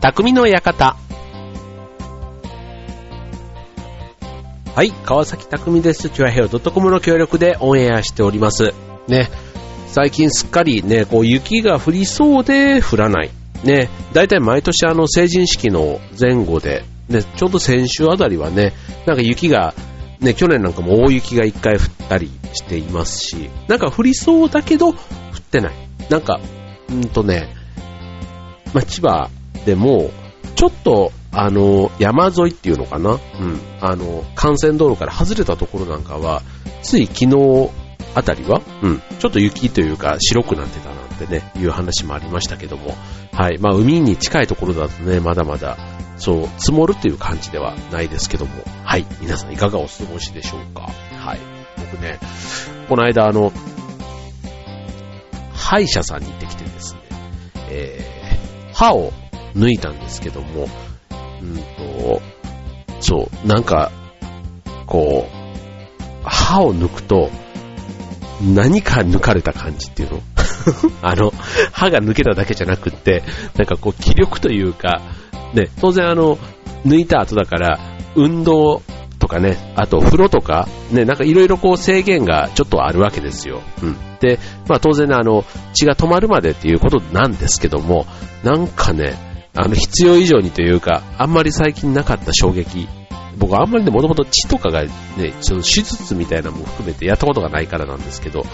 匠の館。はい、川崎匠です。チュアヘオ .com の協力でオンエアしております。ね、最近すっかりね、こう雪が降りそうで降らない。ね、大体毎年あの成人式の前後で、ね、ちょうど先週あたりはね、なんか雪が、ね、去年なんかも大雪が一回降ったりしていますし、なんか降りそうだけど降ってない。なんか、うんとね、まあ、千葉でも、ちょっと、あの、山沿いっていうのかな？うん。あの、幹線道路から外れたところなんかは、つい昨日あたりは、うん、ちょっと雪というか白くなってたなんてね、いう話もありましたけども、はい。まあ、海に近いところだとね、まだまだ、そう、積もるっていう感じではないですけども、はい。皆さんいかがお過ごしでしょうか？はい。僕ね、この間あの、歯医者さんに行ってきてですね、えー、歯を抜いたんですけども、うんと、そう、なんか、こう、歯を抜くと、何か抜かれた感じっていうの？あの、歯が抜けただけじゃなくって、なんかこう気力というか、ね、当然あの、抜いた後だから、運動とかね、あと風呂とか、ね、なんかいろいろこう制限がちょっとあるわけですよ。うん。で、まあ当然ね、あの、血が止まるまでっていうことなんですけども、なんかね、あの、必要以上にというか、あんまり最近なかった衝撃。僕はあんまりね、もともと血とかがね、その手術みたいなのも含めてやったことがないからなんですけど、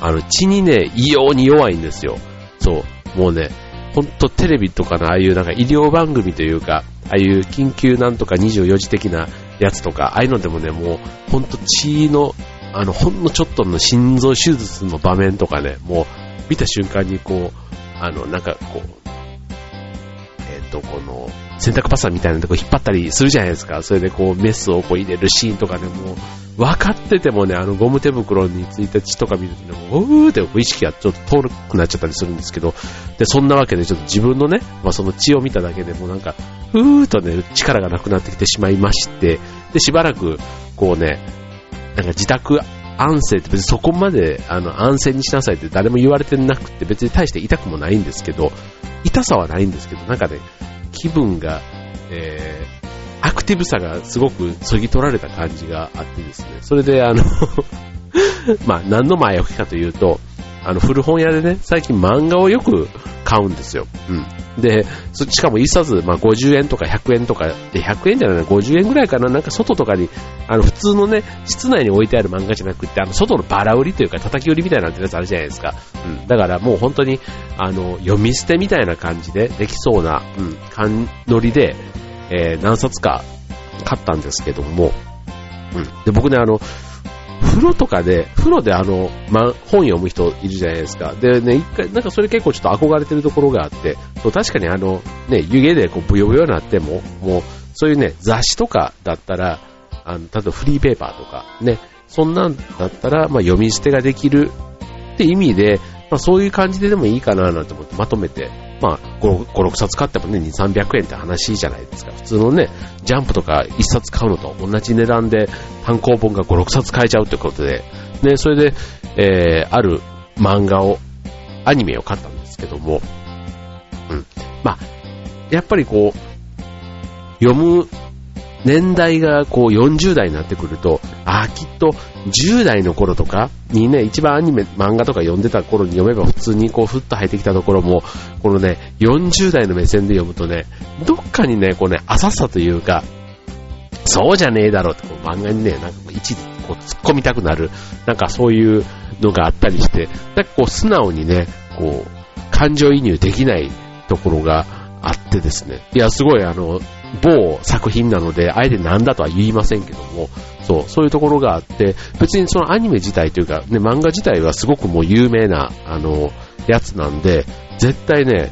あの、血にね、異様に弱いんですよ。そう。もうね、ほんとテレビとかのああいうなんか医療番組というか、ああいう緊急なんとか24時的なやつとか、ああいうのでもね、もうほんと血の、あの、ほんのちょっとの心臓手術の場面とかね、もう見た瞬間にこう、あの、なんかこう、と、この、洗濯パサみたいなとこ引っ張ったりするじゃないですか。それでこうメスをこう入れるシーンとかね、も、分かっててもね、あのゴム手袋についた血とか見るとね、もう、ーって意識がちょっと遠くなっちゃったりするんですけど、で、そんなわけでちょっと自分のね、まあその血を見ただけでもなんか、うーっとね、力がなくなってきてしまいまして、で、しばらく、こうね、なんか自宅安静って別にそこまであの安静にしなさいって誰も言われてなくて別に大して痛くもないんですけど、痛さはないんですけど、なんかね、気分が、えー、アクティブさがすごくそぎ取られた感じがあってですね、それであの、まあ何の前置きかというと、あの古本屋でね、最近漫画をよく買うんですよ。うん。で、しかも一冊、まあ50円とか100円とか、で100円じゃないな、50円ぐらいかな、なんか外とかに、あの普通のね、室内に置いてある漫画じゃなくて、あの外のバラ売りというか叩き売りみたいなやつあるじゃないですか。うん。だからもう本当に、あの、読み捨てみたいな感じでできそうな、うん、感乗りで、えー何冊か買ったんですけども、うん。で、僕ね、あの、風呂とかで、風呂であの、ま、本読む人いるじゃないですか。でね、一回、なんかそれ結構ちょっと憧れてるところがあって、そう確かにあの、ね、湯気でこうブヨブヨになっても、もう、そういうね、雑誌とかだったら、あの、例えばフリーペーパーとか、ね、そんなんだったら、まあ、読み捨てができるって意味で、まあ、そういう感じででもいいかななんて思ってまとめて、まあ、5、5 6冊買ってもね、2、300円って話じゃないですか。普通のね、ジャンプとか1冊買うのと同じ値段で単行本が5、6冊買えちゃうってことで、ね、それで、えー、ある漫画を、アニメを買ったんですけども、うん。まあ、やっぱりこう、読む年代がこう40代になってくると、ああ、きっと10代の頃とかにね、一番アニメ、漫画とか読んでた頃に読めば普通にこうふっと入ってきたところも、このね、40代の目線で読むとね、どっかにね、こうね、浅さというか、そうじゃねえだろうって漫画にね、なんか一時こう突っ込みたくなる、なんかそういうのがあったりして、なんかこう素直にね、こう、感情移入できないところがあってですね。いや、すごいあの、某作品なので、あえて何だとは言いませんけども、そう、そういうところがあって、別にそのアニメ自体というか、ね、漫画自体はすごくもう有名な、あの、やつなんで、絶対ね、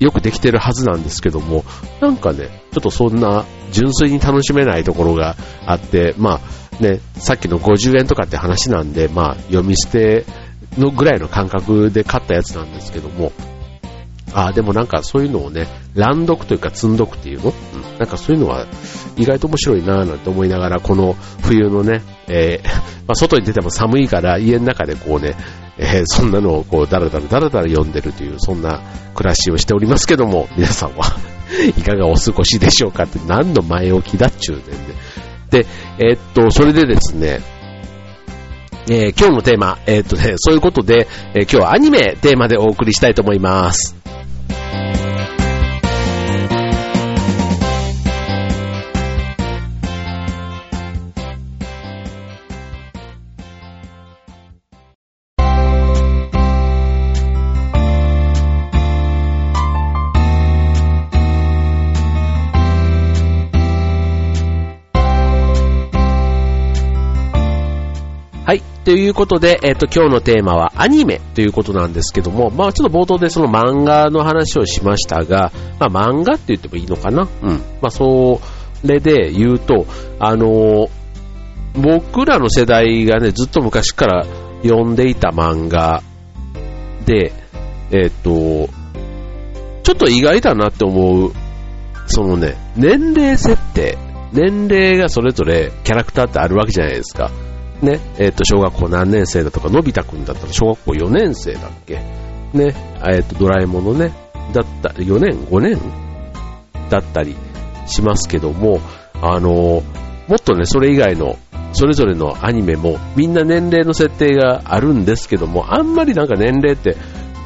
よくできてるはずなんですけども、なんかね、ちょっとそんな純粋に楽しめないところがあって、まあね、さっきの50円とかって話なんで、まあ読み捨てのぐらいの感覚で買ったやつなんですけども、ああ、でもなんかそういうのをね、乱読というか積んどくっていうの、うん、なんかそういうのは意外と面白いなぁなんて思いながら、この冬のね、えー まあ、外に出ても寒いから家の中でこうね、えーそんなのをこうダラダラダラダラ読んでるという、そんな暮らしをしておりますけども、皆さんは いかがお過ごしでしょうかって何の前置きだっちゅうねんで。で、えー、っと、それでですね、えー、今日のテーマ、えー、っとね、そういうことで、え今日はアニメテーマでお送りしたいと思います。いうことで、えっ、と、今日のテーマはアニメということなんですけども、まあちょっと冒頭でその漫画の話をしましたが、まあ漫画って言ってもいいのかな？うん。まあそれで言うと、あのー、僕らの世代がね、ずっと昔から読んでいた漫画で、えっ、と、ちょっと意外だなって思う、そのね、年齢設定、年齢がそれぞれキャラクターってあるわけじゃないですか。ね、え、ー、と、小学校何年生だとか、のび太くんだったら小学校4年生だっけね、え、ー、と、ドラえもんのね、だった、4年 ?5 年だったりしますけども、あの、もっとね、それ以外の、それぞれのアニメも、みんな年齢の設定があるんですけども、あんまりなんか年齢って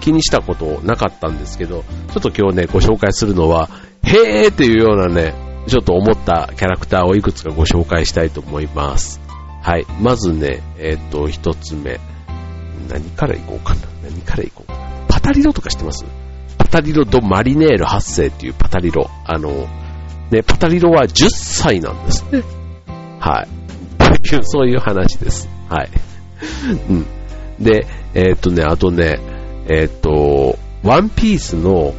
気にしたことなかったんですけど、ちょっと今日ね、ご紹介するのは、へーっていうようなね、ちょっと思ったキャラクターをいくつかご紹介したいと思います。はい。まずね、えっ、ー、と、一つ目。何からいこうかな。何からいこうかな。パタリロとか知ってます？パタリロドマリネール発生っていうパタリロ。あの、ね、パタリロは10歳なんですね。はい。そういう話です。はい。うん。で、えっ、ー、とね、あとね、えっ、ー、と、ワンピースの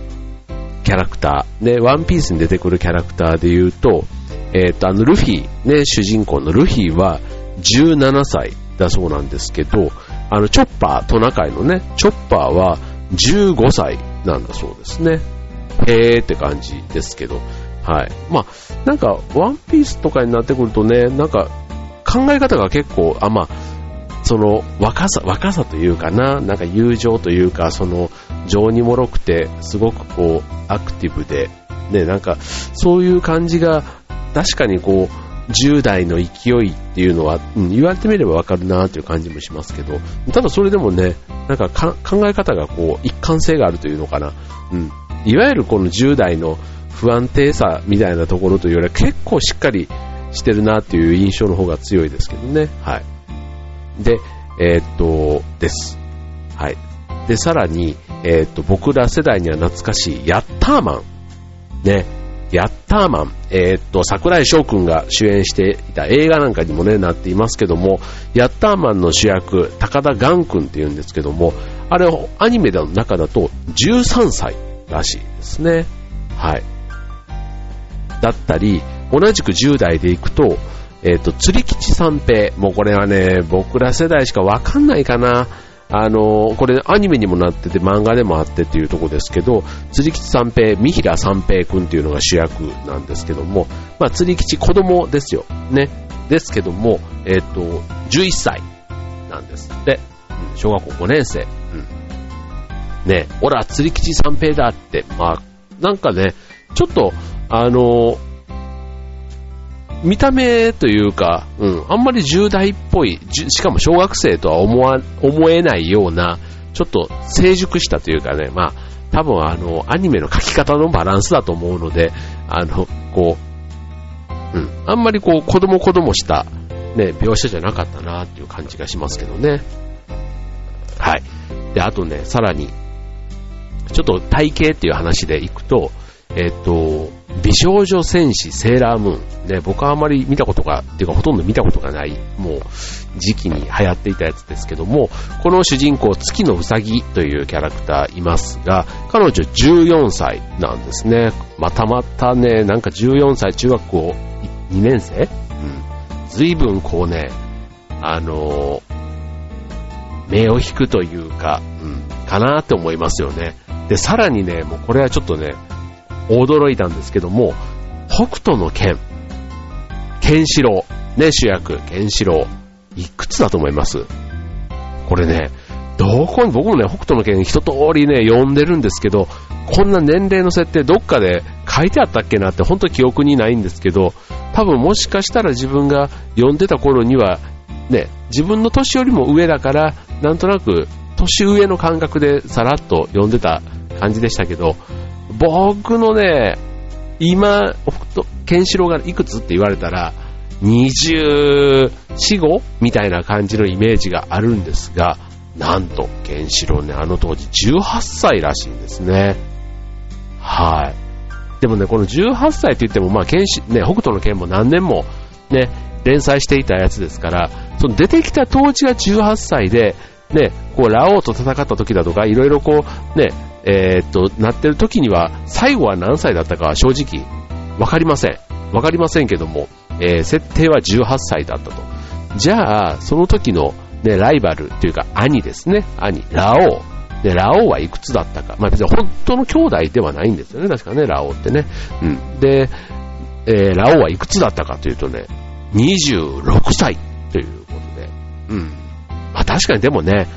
キャラクター、ね、ワンピースに出てくるキャラクターで言うと、えっ、と、あの、ルフィ、ね、主人公のルフィは、17歳だそうなんですけど、あの、チョッパー、トナカイのね、チョッパーは15歳なんだそうですね。へーって感じですけど。はい。まあ、なんか、ワンピースとかになってくるとね、なんか、考え方が結構、あ、まあ、その、若さ、若さというかな、なんか友情というか、その、情にもろくて、すごくこう、アクティブで、ね、なんか、そういう感じが、確かにこう、10代の勢いっていうのは、うん、言われてみればわかるなという感じもしますけど、ただそれでもね、なんか考え方がこう、一貫性があるというのかな。うん。いわゆるこの10代の不安定さみたいなところというよりは結構しっかりしてるなっていう印象の方が強いですけどね。はい。で、えー、っと、です。はい。で、さらに、えー、っと、僕ら世代には懐かしい、ヤッターマン。ね。ヤッターマン、えー、っと、桜井翔くんが主演していた映画なんかにもね、なっていますけども、ヤッターマンの主役、高田ガン君って言うんですけども、あれ、アニメの中だと13歳らしいですね。はい。だったり、同じく10代で行くと、えっ、と、釣り吉三平。もうこれはね、僕ら世代しかわかんないかな。あのこれアニメにもなってて漫画でもあってっていうとこですけど、釣り吉三平、三平三平くんっていうのが主役なんですけども、まあ釣り吉子供ですよ。ね。ですけども、えっ、と、11歳なんですって。小学校5年生。うん。ね、ほら、釣り吉三平だって、まあ、なんかね、ちょっと、あの見た目というか、うん、あんまり10代っぽい、しかも小学生とは思わ、思えないような、ちょっと成熟したというかね、まあ、多分あの、アニメの描き方のバランスだと思うので、あの、こう、うん、あんまりこう、子供子供した、ね、描写じゃなかったなっていう感じがしますけどね。はい。で、あとね、さらに、ちょっと体型っていう話でいくと、えっ、と、美少女戦士セーラームーン。ね、僕はあまり見たことが、っていうかほとんど見たことがない、もう時期に流行っていたやつですけども、この主人公、月のうさぎというキャラクターいますが、彼女14歳なんですね。またまたね、なんか14歳中学校2年生？うん。随分こうね、あの、目を引くというか、うん、かなって思いますよね。で、さらにね、もうこれはちょっとね、驚いたんですけども、北斗の剣、ケンシロウ、ね、主役、ケンシロウ、いくつだと思います？これね、どこに、僕もね、北斗の剣一通りね、読んでるんですけど、こんな年齢の設定どっかで書いてあったっけなって本当記憶にないんですけど、多分もしかしたら自分が読んでた頃には、ね、自分の年よりも上だから、なんとなく年上の感覚でさらっと読んでた感じでしたけど、僕のね、今、ケンシロウがいくつって言われたら、24、5みたいな感じのイメージがあるんですが、なんと、ケンシロウね、あの当時18歳らしいんですね。はい。でもね、この18歳って言っても、まあ、剣士、ね、北斗の剣も何年もね、連載していたやつですから、その出てきた当時が18歳で、ね、こう、ラオウと戦った時だとか、いろいろこう、ね、えー、っと、なってる時には、最後は何歳だったかは正直、わかりません。わかりませんけども、えー、設定は18歳だったと。じゃあ、その時の、ね、ライバルというか兄ですね。兄、ラオウ。で、ラオウはいくつだったか。まあ別に本当の兄弟ではないんですよね。確かね、ラオウってね。うん。で、えー、ラオウはいくつだったかというとね、26歳ということで。うん。まあ確かにでもね、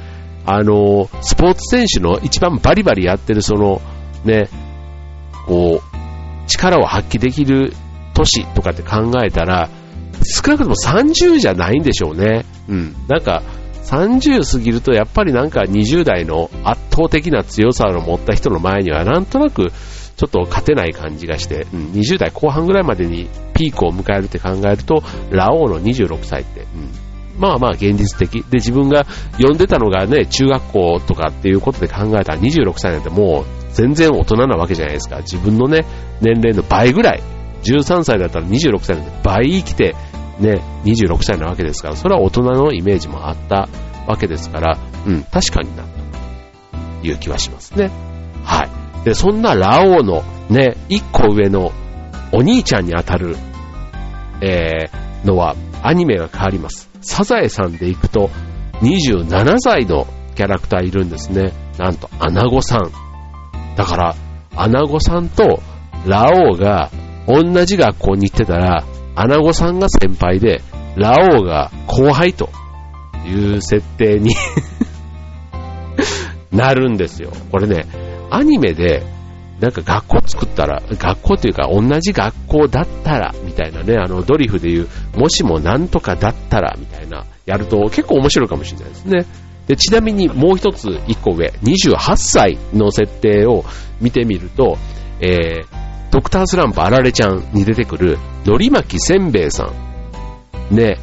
あの、スポーツ選手の一番バリバリやってるその、ね、こう、力を発揮できる年とかって考えたら、少なくとも30じゃないんでしょうね。うん。なんか、30過ぎるとやっぱりなんか20代の圧倒的な強さを持った人の前にはなんとなくちょっと勝てない感じがして、うん、20代後半ぐらいまでにピークを迎えるって考えると、ラオウの26歳って、うん、まあまあ現実的。で、自分が読んでたのがね、中学校とかっていうことで考えたら26歳なんてもう全然大人なわけじゃないですか。自分のね、年齢の倍ぐらい13歳だったら26歳なんで倍生きて、ね、26歳なわけですから、それは大人のイメージもあったわけですから、うん、確かになという気はしますね。はい。で、そんなラオウのね、一個上のお兄ちゃんにあたる、えー、のは、アニメが変わります。サザエさんで行くと、27歳のキャラクターいるんですね。なんと、アナゴさん。だから、アナゴさんとラオウが同じ学校に行ってたら、アナゴさんが先輩で、ラオウが後輩という設定に なるんですよ。これね、アニメで、なんか学校作ったら、学校というか同じ学校だったら、みたいなね、あのドリフでいう、もしもなんとかだったら、みたいな、やると結構面白いかもしれないですね。で、ちなみにもう一つ、一個上、28歳の設定を見てみると、えー、ドクタースランプあられちゃんに出てくる、のり巻きせんべいさん。ね、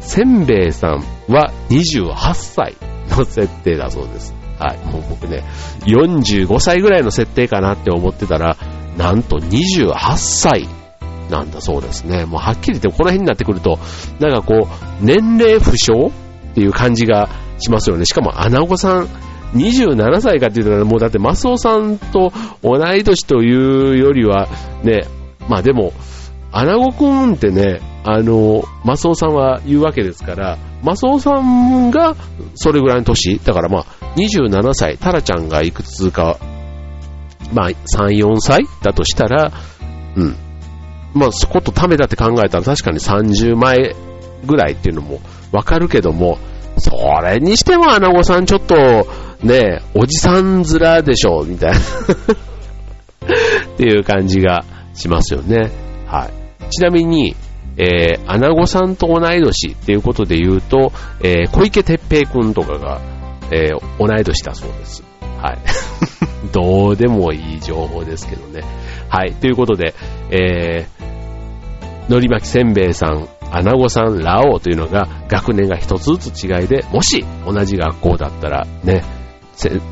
せんべいさんは28歳の設定だそうです。はい。もう僕ね、45歳ぐらいの設定かなって思ってたら、なんと28歳なんだそうですね。もうはっきり言ってこの辺になってくると、なんかこう、年齢不詳っていう感じがしますよね。しかも、アナゴさん、27歳かって言ったら、もうだってマスオさんと同い年というよりは、ね、まあでも、アナゴくんってね、あの、マスオさんは言うわけですから、マスオさんがそれぐらいの年、だからまあ、27歳、タラちゃんがいくつか、まあ、3、4歳だとしたら、うん。まあ、そことためだって考えたら確かに30前ぐらいっていうのもわかるけども、それにしてもアナゴさんちょっと、ね、おじさん面でしょ、みたいな っていう感じがしますよね。はい。ちなみに、えー、アナゴさんと同い年っていうことで言うと、えー、小池徹平くんとかが、えー、同い年だそうです。はい。どうでもいい情報ですけどね。はい。ということで、えー、のり巻きせんべいさん、アナゴさん、ラオウというのが学年が一つずつ違いで、もし同じ学校だったらね、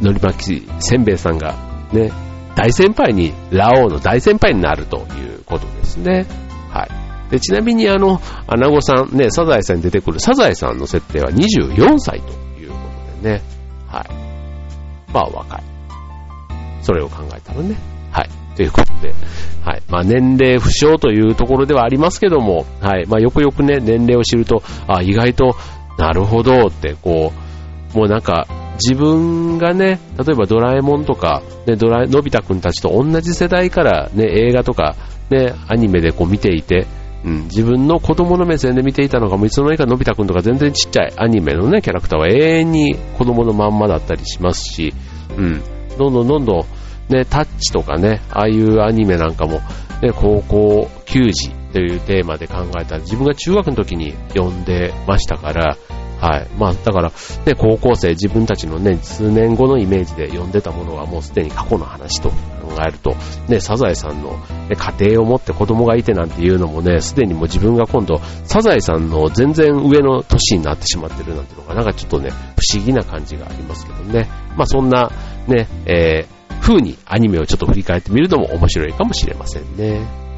のり巻きせんべいさんがね、大先輩に、ラオウの大先輩になるということですね。はい。で、ちなみにあの、アナゴさん、ね、サザエさんに出てくるサザエさんの設定は24歳とね。はい。まあ若い。それを考えたらね。はい。ということで、はい。まあ年齢不詳というところではありますけども、はい。まあよくよくね、年齢を知ると、あ、意外と、なるほどって、こう、もうなんか、自分がね、例えばドラえもんとか、ね、ドラのび太くんたちと同じ世代からね、映画とか、ね、アニメでこう見ていて、うん、自分の子供の目線で見ていたのが、いつの間にかのび太くんとか全然ちっちゃい。アニメのね、キャラクターは永遠に子供のまんまだったりしますし、うん、どんどんどんどんね、タッチとかね、ああいうアニメなんかも、ね、高校球児というテーマで考えたら、自分が中学の時に読んでましたから、はい。まあ、だから、ね、高校生、自分たちのね、数年後のイメージで読んでたものはもうすでに過去の話と考えると、ね、サザエさんの、ね、家庭を持って子供がいてなんていうのもね、すでにもう自分が今度、サザエさんの全然上の年になってしまってるなんていうのが、なんかちょっとね、不思議な感じがありますけどね。まあ、そんな、ね、えー、風にアニメをちょっと振り返ってみるのも面白いかもしれませんね。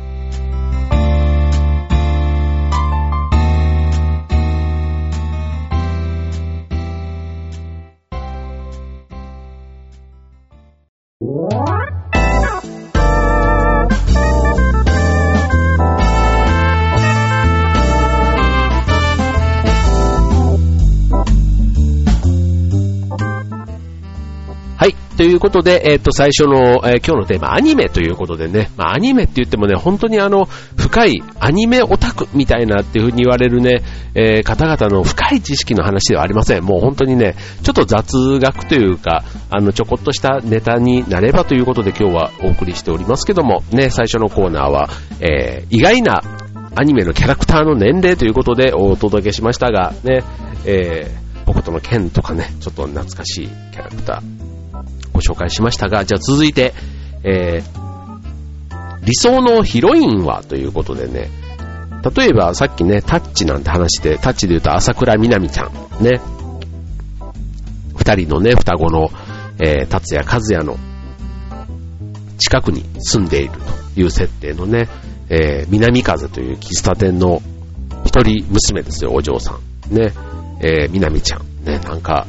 ということで、えっ、ー、と、最初の、えー、今日のテーマ、アニメということでね、まあ、アニメって言ってもね、本当にあの、深いアニメオタクみたいなっていう風に言われるね、えー、方々の深い知識の話ではありません。もう本当にね、ちょっと雑学というか、あの、ちょこっとしたネタになればということで今日はお送りしておりますけども、ね、最初のコーナーは、え意外なアニメのキャラクターの年齢ということでお届けしましたが、ね、えー、北斗の剣とかね、ちょっと懐かしいキャラクター、ご紹介しましたが、じゃあ続いて、えー、理想のヒロインはということでね、例えばさっきね、タッチなんて話で、タッチで言うと朝倉みなみちゃん、ね、二人のね、双子の、えー、達也和也の近くに住んでいるという設定のね、えー、南風という喫茶店の一人娘ですよ、お嬢さん。ね、えー、南ちゃん。ね、なんか、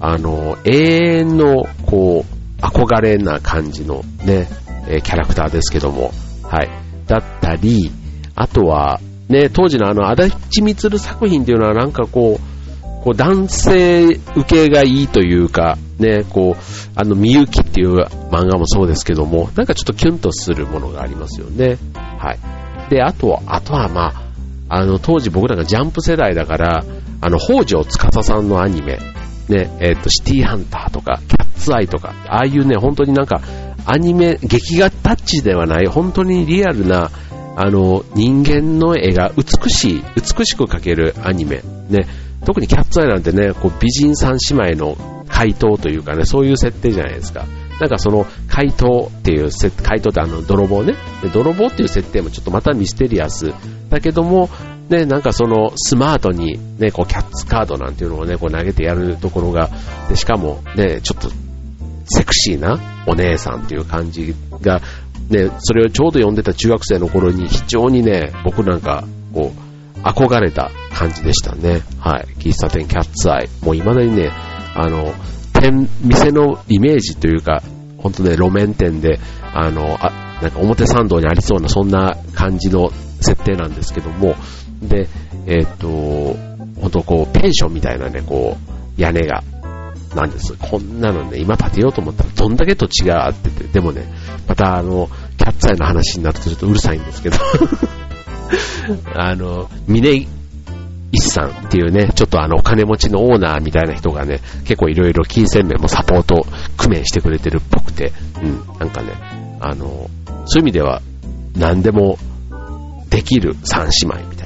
あの、永遠の、こう、憧れな感じのね、えキャラクターですけども、はい。だったり、あとは、ね、当時のあの、足立みつる作品っていうのはなんかこう、こう男性受けがいいというか、ね、こう、あの、みゆきっていう漫画もそうですけども、なんかちょっとキュンとするものがありますよね。はい。で、あとは、あとはまあ、あの、当時僕らがジャンプ世代だから、あの、北条司さんのアニメ、ね、えっ、と、シティハンターとか、キャッツアイとか、ああいうね、本当になんか、アニメ、劇画タッチではない、本当にリアルな、あの、人間の絵が美しい、美しく描けるアニメ。ね、特にキャッツアイなんてね、こう美人三姉妹の回答というかね、そういう設定じゃないですか。なんかその怪盗っていう、怪盗ってあの泥棒ね。泥棒っていう設定もちょっとまたミステリアス。だけども、ね、なんかそのスマートにね、こうキャッツカードなんていうのをね、こう投げてやるところが、でしかもね、ちょっとセクシーなお姉さんっていう感じが、ね、それをちょうど読んでた中学生の頃に非常にね、僕なんか、こう、憧れた感じでしたね。はい。喫茶店キャッツアイ。もう未だにね、あの、店、店のイメージというか、本当ね、路面店で、あの、あ、なんか表参道にありそうな、そんな感じの設定なんですけども、で、えっ、と、本当こう、ペンションみたいなね、こう、屋根が、なんです。こんなのね、今建てようと思ったらどんだけ土地があってて、でもね、またあの、キャッツアイの話になるとちょっとうるさいんですけど。あの、峰一さんっていうね、ちょっとあの、お金持ちのオーナーみたいな人がね、結構いろいろ金銭面もサポート、工面してくれてるっぽくて、うん、なんかね、あの、そういう意味では、何でもできる三姉妹みた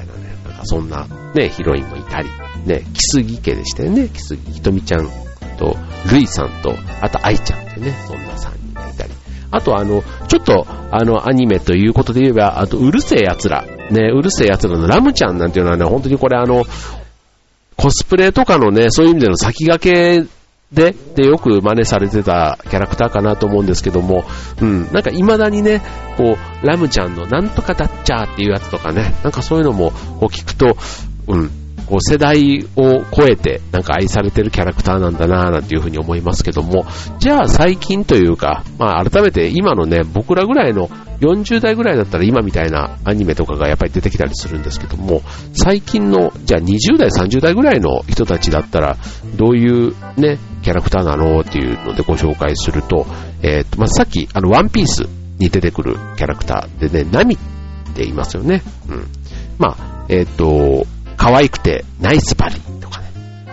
いな、そんなね、ヒロインもいたり、ね、キスギ家でしたよね、キスギひとみちゃんと、るいさんと、あと愛ちゃんってね、そんな3人がいたり。あとあの、ちょっとあの、アニメということで言えば、あと、うるせえ奴ら。ね、うるせえ奴らのラムちゃんなんていうのはね、本当にこれあの、コスプレとかのね、そういう意味での先駆けで、で、よく真似されてたキャラクターかなと思うんですけども、うん、なんか未だにね、こう、ラムちゃんのなんとかだっちゃーっていうやつとかね、なんかそういうのも、こう聞くと、うん、こう世代を超えてなんか愛されてるキャラクターなんだなぁなんていうふうに思いますけども、じゃあ最近というか、まあ改めて今のね、僕らぐらいの40代ぐらいだったら今みたいなアニメとかがやっぱり出てきたりするんですけども、最近の、じゃあ20代、30代ぐらいの人たちだったら、どういうね、キャラクターなのっていうのでご紹介すると、えっ、と、まあ、さっき、あの、ワンピースに出てくるキャラクターでね、ナミって言いますよね。うん。まあ、えっ、と、可愛くてナイスバリとかね。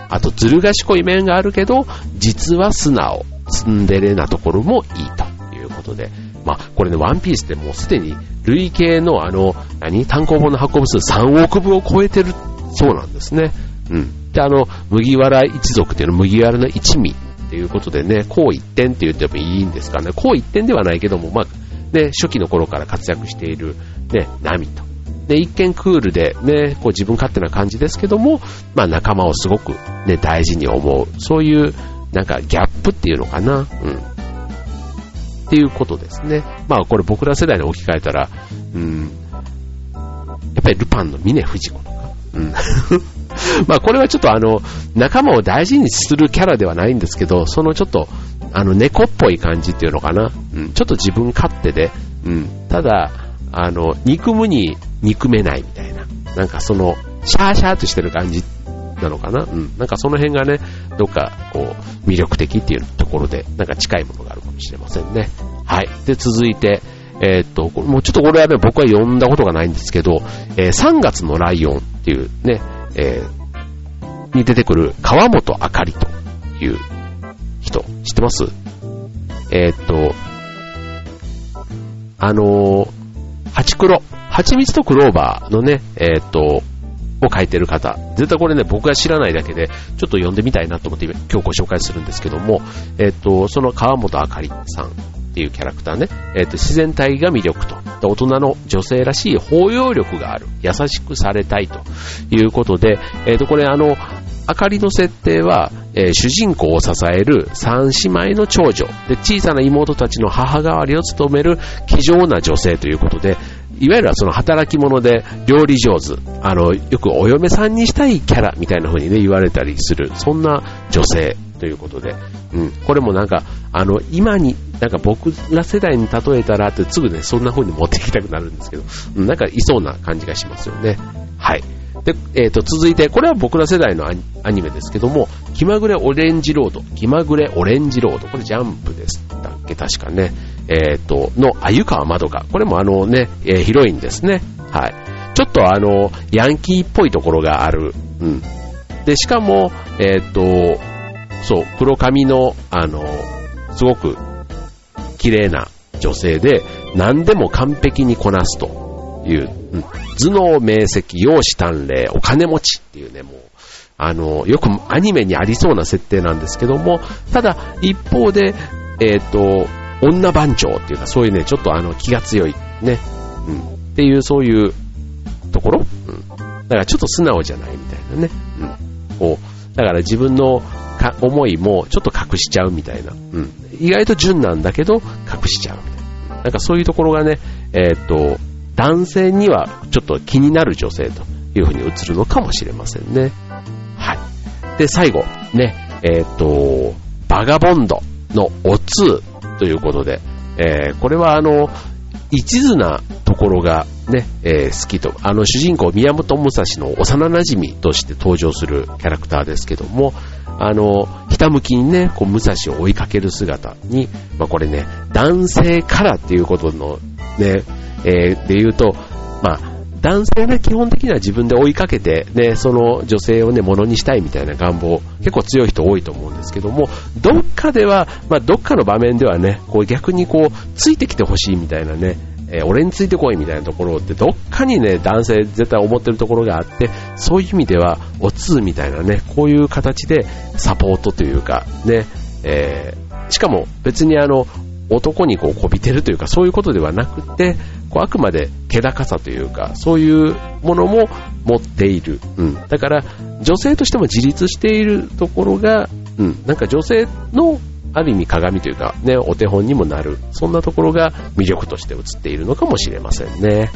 あと、ずる賢い面があるけど、実は素直、ツンデレなところもいいということで、まあ、これね、ワンピースってもうすでに累計のあの、何単行本の発行部数3億部を超えてるそうなんですね。うん。で、あの、麦わら一族っていうのは麦わらの一味っていうことでね、こう一点って言ってもいいんですかね。こう一点ではないけども、まあ、ね、初期の頃から活躍している、ね、ナミと。で、一見クールで、ね、こう自分勝手な感じですけども、まあ仲間をすごくね、大事に思う。そういう、なんかギャップっていうのかな。うん。っていうことですね。まあこれ僕ら世代に置き換えたら、うん。やっぱりルパンの峰不二子とか。うん。まあこれはちょっとあの、仲間を大事にするキャラではないんですけど、そのちょっと、あの、猫っぽい感じっていうのかな。うん、ちょっと自分勝手で、うん、ただ、あの、憎むに憎めないみたいな。なんかその、シャーシャーとしてる感じなのかな。うん。なんかその辺がね、どっか、こう、魅力的っていうところで、なんか近いものがあるかもしれませんね。はい。で、続いて、えー、っと、もうちょっとこれはね、僕は読んだことがないんですけど、えー、3月のライオンっていうね、えー、に出てくる川本あかりという人、知ってます？えー、っと、あのー、ハチクロ、蜂蜜とクローバーのね、え、っと、を書いてる方。絶対これね、僕が知らないだけで、ちょっと読んでみたいなと思って今日ご紹介するんですけども、えっと、その川本あかりさんっていうキャラクターね、えっと、自然体が魅力と、大人の女性らしい包容力がある、優しくされたいということで、えっと、これあの、あかりの設定は、えー、主人公を支える三姉妹の長女。で小さな妹たちの母代わりを務める気丈な女性ということでいわゆるその働き者で料理上手、あの、よくお嫁さんにしたいキャラみたいな風にね、言われたりする、そんな女性ということで、うん、これもなんか、あの、今に、なんか僕ら世代に例えたらってすぐね、そんな風に持っていきたくなるんですけど、なんかいそうな感じがしますよね。はい。で、えっ、ー、と、続いて、これは僕ら世代のアニメですけども、気まぐれオレンジロード、気まぐれオレンジロード、これジャンプでしたっけ、確かね。えっ、ー、と、の、あゆかわまどか。これもあのね、えー、ヒロインですね。はい。ちょっとあの、ヤンキーっぽいところがある。うん。で、しかも、えっ、ー、と、そう、黒髪の、あの、すごく綺麗な女性で、何でも完璧にこなすという、うん、頭脳明晰、容姿端麗、お金持ちっていうね、もう、あの、よくアニメにありそうな設定なんですけども、ただ、一方で、えっ、ー、と、女番長っていうか、そういうね、ちょっとあの、気が強い、ね、うん、っていう、そういうところ、うん。だからちょっと素直じゃないみたいなね、うん。こう、だから自分のか思いもちょっと隠しちゃうみたいな、うん。意外と純なんだけど、隠しちゃうみたいな。なんかそういうところがね、えー、っと、男性にはちょっと気になる女性というふうに映るのかもしれませんね。はい。で、最後、ね、えー、と、バガボンドのおつということで、えー、これはあの、一途なところがね、えー、好きと、あの主人公宮本武蔵の幼馴染として登場するキャラクターですけども、あの、ひたむきにね、こう武蔵を追いかける姿に、まあこれね、男性からっていうことのね、えー、で言うと、まあ、男性はね、基本的には自分で追いかけて、ね、その女性をね、ものにしたいみたいな願望、結構強い人多いと思うんですけども、どっかでは、まあ、どっかの場面ではね、こう逆にこう、ついてきてほしいみたいなね、えー、俺についてこいみたいなところってどっかにね、男性絶対思ってるところがあって、そういう意味では、おつみたいなね、こういう形でサポートというか、ね、えー、しかも別にあの、男にこうこびてるというか、そういうことではなくて、こうあくまで気高さというか、そういうものも持っている。うん。だから、女性としても自立しているところが、うん。なんか女性のある意味鏡というか、ね、お手本にもなる。そんなところが魅力として映っているのかもしれませんね。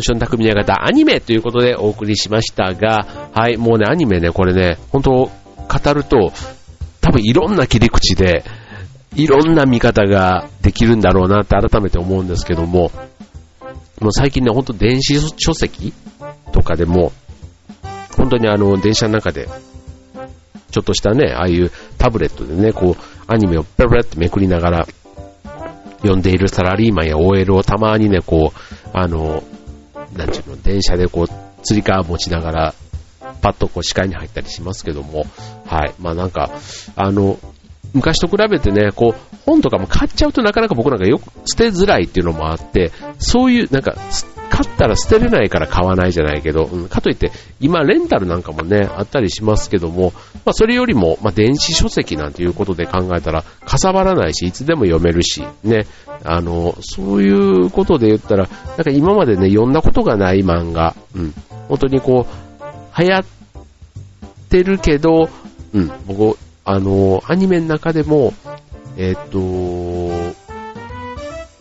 で、えっ、ー、と、今週の匠の方、アニメということでお送りしましたが、はい、もうね、アニメね、これね、本当語ると、多分いろんな切り口で、いろんな見方ができるんだろうなって改めて思うんですけども、もう最近ね、ほんと電子書籍とかでも、本当にあの、電車の中で、ちょっとしたね、ああいうタブレットでね、こう、アニメをペラペラってめくりながら、読んでいるサラリーマンや OL をたまにね、こう、あの、なんちゅうの、電車でこう、釣り革持ちながら、パッとこう視界に入ったりしますけども、はい。まあなんか、あの、昔と比べてね、こう、本とかも買っちゃうとなかなか僕なんかよく捨てづらいっていうのもあって、そういう、なんか、買ったら捨てれないから買わないじゃないけど、うん、かといって、今レンタルなんかもね、あったりしますけども、まあそれよりも、まあ電子書籍なんていうことで考えたら、かさばらないし、いつでも読めるし、ね、あの、そういうことで言ったら、なんか今までね、読んだことがない漫画、うん、本当にこう、流行ってるけど、うん、僕、あの、アニメの中でも、えっ、と、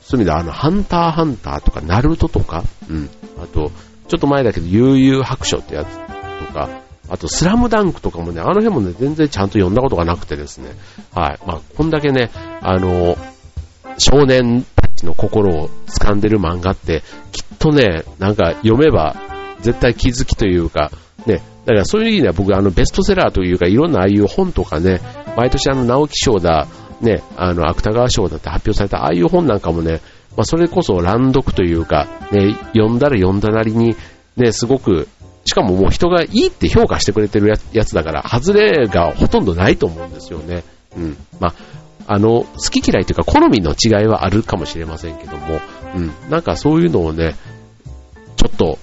そういう意味では、あの、ハンターハンターとか、ナルトとか、うん、あと、ちょっと前だけど、悠々白書ってやつとか、あと、スラムダンクとかもね、あの辺もね、全然ちゃんと読んだことがなくてですね、はい。まあ、こんだけね、あの、少年たちの心を掴んでる漫画って、きっとね、なんか読めば、絶対気づきというか、ね、だからそういう意味では僕、あの、ベストセラーというか、いろんなああいう本とかね、毎年あの、直木賞だ、ね、あの、芥川賞だって発表されたああいう本なんかもね、まあ、それこそ乱読というか、ね、読んだら読んだなりに、ね、すごく、しかももう人がいいって評価してくれてるやつだから、外れがほとんどないと思うんですよね。うん。まあ、あの、好き嫌いというか好みの違いはあるかもしれませんけども、うん。なんかそういうのをね、ちょっと、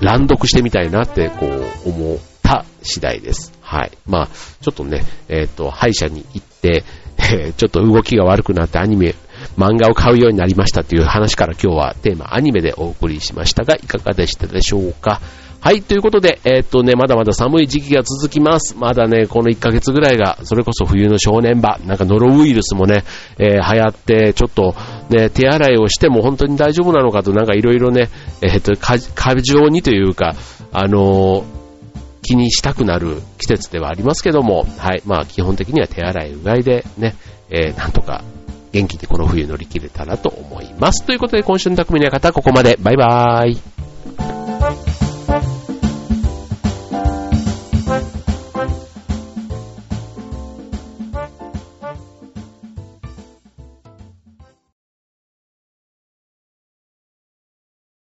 乱読してみたいなって、こう、思った次第です。はい。まあ、ちょっとね、えっ、ー、と、歯医者に行って、えー、ちょっと動きが悪くなってアニメ、漫画を買うようになりましたという話から今日はテーマアニメでお送りしましたが、いかがでしたでしょうか？はい、ということで、えー、っとね、まだまだ寒い時期が続きます。まだね、この1ヶ月ぐらいが、それこそ冬の正念場、なんかノロウイルスもね、えー、流行って、ちょっとね、手洗いをしても本当に大丈夫なのかと、なんかいろいろね、えー、っと、過剰にというか、あの気にしたくなる季節ではありますけども、はい、まあ基本的には手洗いうがいでね、えー、なんとか元気でこの冬乗り切れたらと思います。ということで今週の匠の方ここまで。バイバーイ。